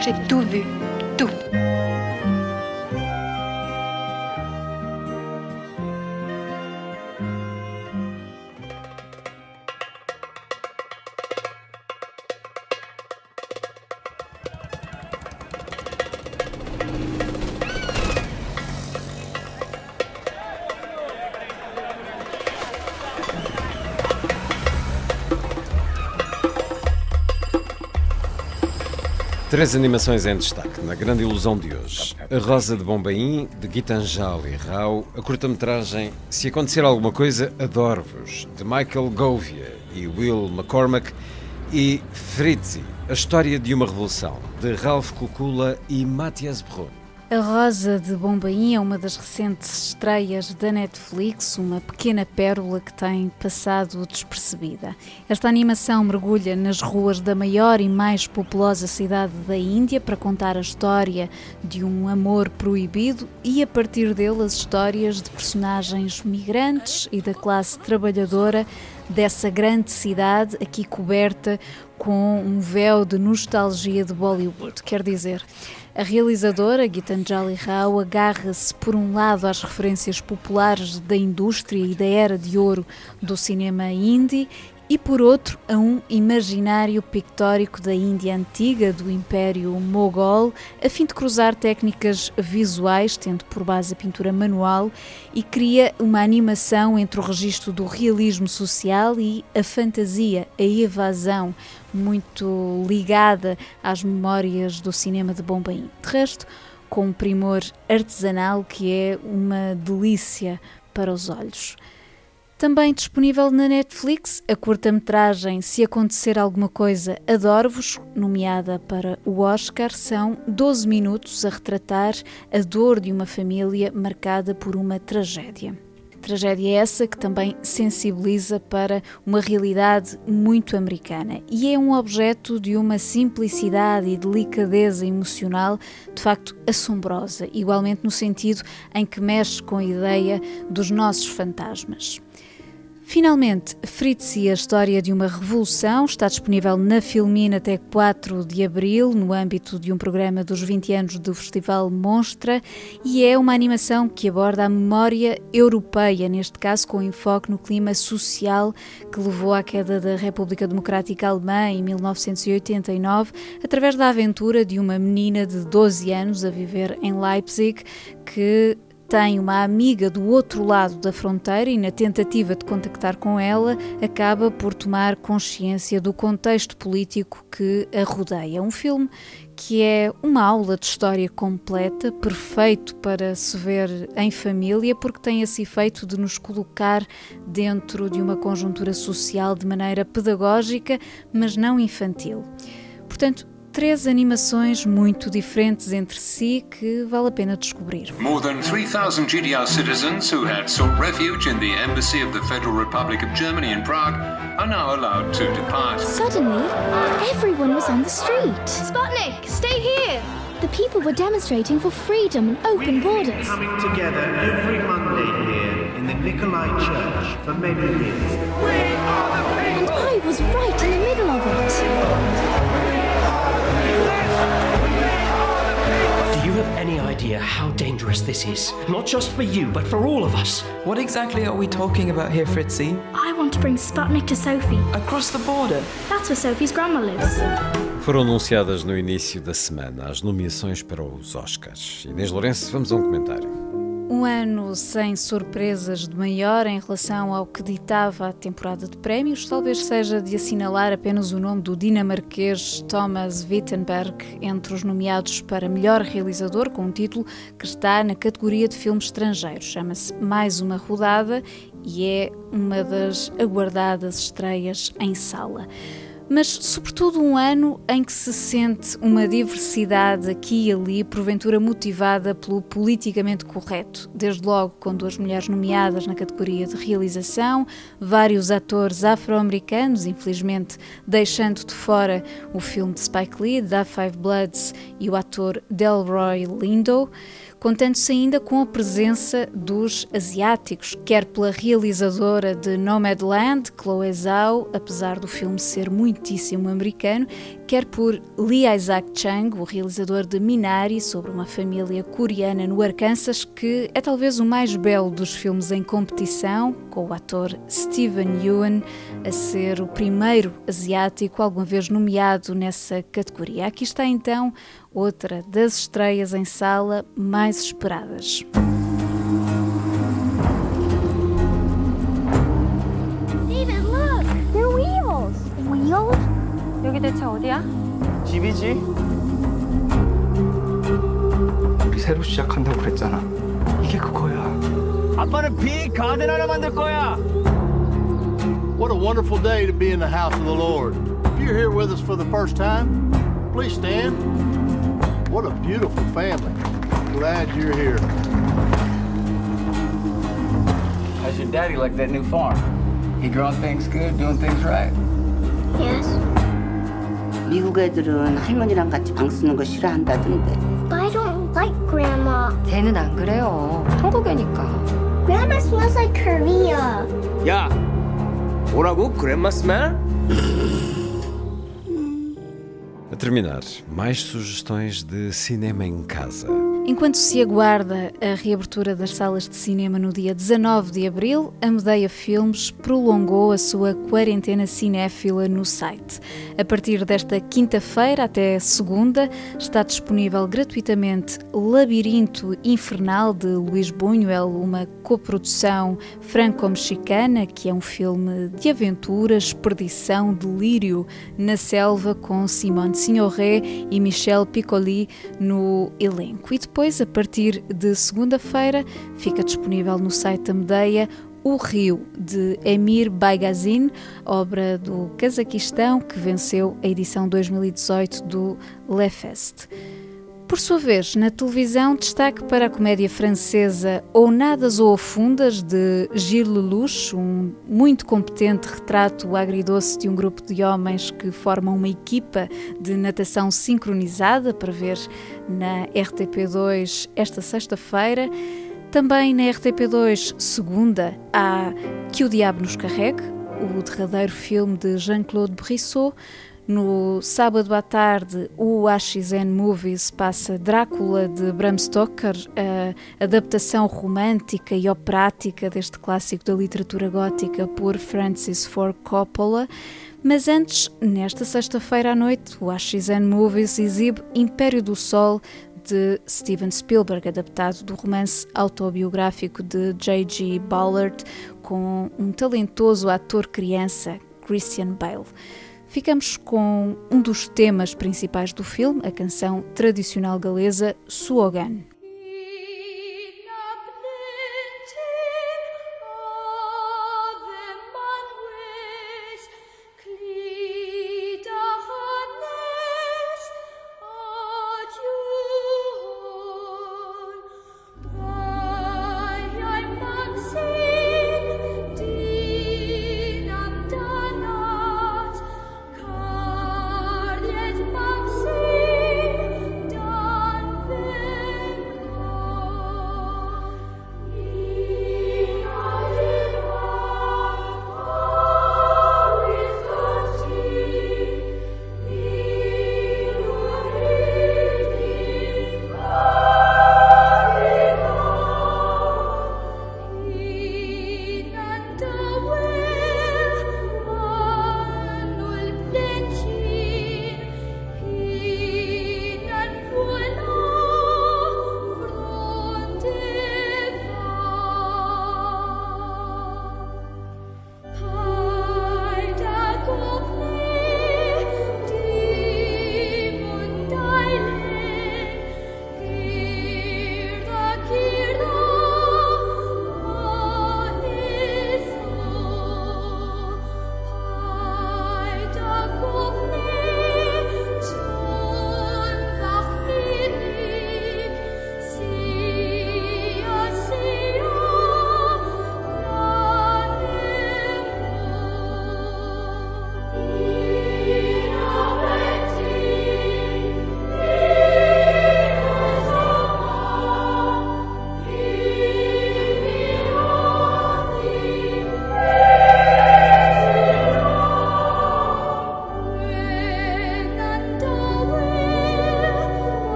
J'ai tout vu. Tout. Três animações em destaque na grande ilusão de hoje. A Rosa de Bombaim, de Gitanjal e Rao, a curta-metragem Se Acontecer Alguma Coisa, Adoro-vos, de Michael Govia e Will McCormack, e Fritzi, a história de uma revolução, de Ralph Kukula e Matthias Brun. A Rosa de Bombaim é uma das recentes estreias da Netflix, uma pequena pérola que tem passado despercebida. Esta animação mergulha nas ruas da maior e mais populosa cidade da Índia para contar a história de um amor proibido e, a partir dele, as histórias de personagens migrantes e da classe trabalhadora dessa grande cidade, aqui coberta com um véu de nostalgia de Bollywood. Quer dizer, a realizadora Gitanjali Rao agarra-se, por um lado, às referências populares da indústria e da era de ouro do cinema hindi e, por outro, a um imaginário pictórico da Índia antiga, do Império Mogol, a fim de cruzar técnicas visuais, tendo por base a pintura manual, e cria uma animação entre o registro do realismo social e a fantasia, a evasão, muito ligada às memórias do cinema de Bombaim. De resto, com um primor artesanal que é uma delícia para os olhos. Também disponível na Netflix a curta-metragem Se Acontecer Alguma Coisa, Adoro-vos, nomeada para o Oscar, são 12 minutos a retratar a dor de uma família marcada por uma tragédia. Tragédia essa que também sensibiliza para uma realidade muito americana e é um objeto de uma simplicidade e delicadeza emocional de facto assombrosa, igualmente no sentido em que mexe com a ideia dos nossos fantasmas. Finalmente, Fritzi, a história de uma revolução, está disponível na Filmin até 4 de abril, no âmbito de um programa dos 20 anos do Festival Monstra, e é uma animação que aborda a memória europeia, neste caso com enfoque no clima social que levou à queda da República Democrática Alemã em 1989, através da aventura de uma menina de 12 anos a viver em Leipzig que tem uma amiga do outro lado da fronteira e, na tentativa de contactar com ela, acaba por tomar consciência do contexto político que a rodeia. Um filme que é uma aula de história completa, perfeito para se ver em família, porque tem esse efeito de nos colocar dentro de uma conjuntura social de maneira pedagógica, mas não infantil. Portanto, três animações muito diferentes entre si que vale a pena descobrir. More than 3,000 GDR citizens who had sought refuge in the embassy of the Federal Republic of Germany in Prague are now allowed to depart. Suddenly, everyone was on the street. Sputnik, stay here! The people were demonstrating for freedom and open borders. Coming together every Monday here in the Nikolai Church for many years. And I was right in the middle of it. Have any idea how dangerous this is? Not just for you, but for all of us. What exactly are we talking about here, Fritzy? I want to bring Sputnik to Sophie. Across the border? That's where Sophie's grandma lives. Foram anunciadas no início da semana as nomeações para os Oscars. Inês Lourenço, vamos a um comentário. Um ano sem surpresas de maior em relação ao que ditava a temporada de prémios, talvez seja de assinalar apenas o nome do dinamarquês Thomas Wittenberg entre os nomeados para melhor realizador, com um título que está na categoria de filmes estrangeiros. Chama-se Mais uma Rodada e é uma das aguardadas estreias em sala mas sobretudo um ano em que se sente uma diversidade aqui e ali, porventura motivada pelo politicamente correto. Desde logo com duas mulheres nomeadas na categoria de realização, vários atores afro-americanos, infelizmente deixando de fora o filme de Spike Lee, Da Five Bloods, e o ator Delroy Lindo contando-se ainda com a presença dos asiáticos, quer pela realizadora de Nomadland, Chloe Zhao, apesar do filme ser muitíssimo americano, quer por Lee Isaac Chung, o realizador de Minari, sobre uma família coreana no Arkansas, que é talvez o mais belo dos filmes em competição, com o ator Steven Yeun a ser o primeiro asiático alguma vez nomeado nessa categoria. Aqui está então outra das estreias em sala mais esperadas. 여기 대체 어디야? 집이지. 우리 새로 시작한다고 그랬잖아. 이게 그거야. 아빠는 빅 가든 하나 만들 거야. What a wonderful day to be in the house of the Lord. If you're here with us for the first time, please stand. What a beautiful family. Glad you're here. How's your daddy like that new farm? He growing things good, doing things right? Yes. 미국 애들은 할머니랑 같이 방 쓰는 거 싫어한다던데. But I don't like Grandma. 쟤는 안 그래요. 한국애니까. Grandma smells like Korea. 야, 뭐라고? 그랜마 스멜? A terminar, mais sugestões de cinema em casa. Enquanto se aguarda a reabertura das salas de cinema no dia 19 de abril, a Medeia Filmes prolongou a sua quarentena cinéfila no site. A partir desta quinta-feira até segunda, está disponível gratuitamente Labirinto Infernal de Luís Buñuel, uma coprodução franco-mexicana que é um filme de aventuras, perdição, delírio na selva com Simone Signoret e Michel Piccoli no elenco. E depois, a partir de segunda-feira, fica disponível no site da Medeia o Rio, de Emir Baigazin, obra do Cazaquistão, que venceu a edição 2018 do Le Fest. Por sua vez, na televisão, destaque para a comédia francesa Ou Nadas ou Afundas, de Gilles Lelouch, um muito competente retrato agridoce de um grupo de homens que formam uma equipa de natação sincronizada para ver na RTP2 esta sexta-feira. Também na RTP2, segunda, há Que o Diabo nos Carregue, o derradeiro filme de Jean-Claude Brissot. No sábado à tarde, o AXN Movies passa Drácula de Bram Stoker, a adaptação romântica e operática deste clássico da literatura gótica por Francis Ford Coppola. Mas antes, nesta sexta-feira à noite, o AXN Movies exibe Império do Sol de Steven Spielberg, adaptado do romance autobiográfico de J.G. Ballard, com um talentoso ator criança, Christian Bale. Ficamos com um dos temas principais do filme, a canção tradicional galesa Suogan.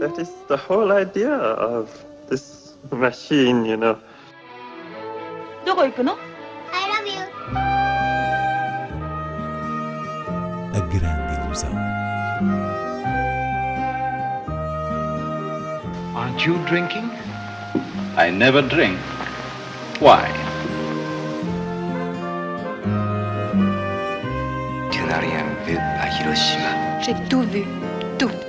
That is the whole idea of this machine, you know. どこ行くの I love you. A grande ilusão. Aren't you drinking? I never drink. Why? Tu n'as rien vu à Hiroshima. J'ai tout vu. Tout.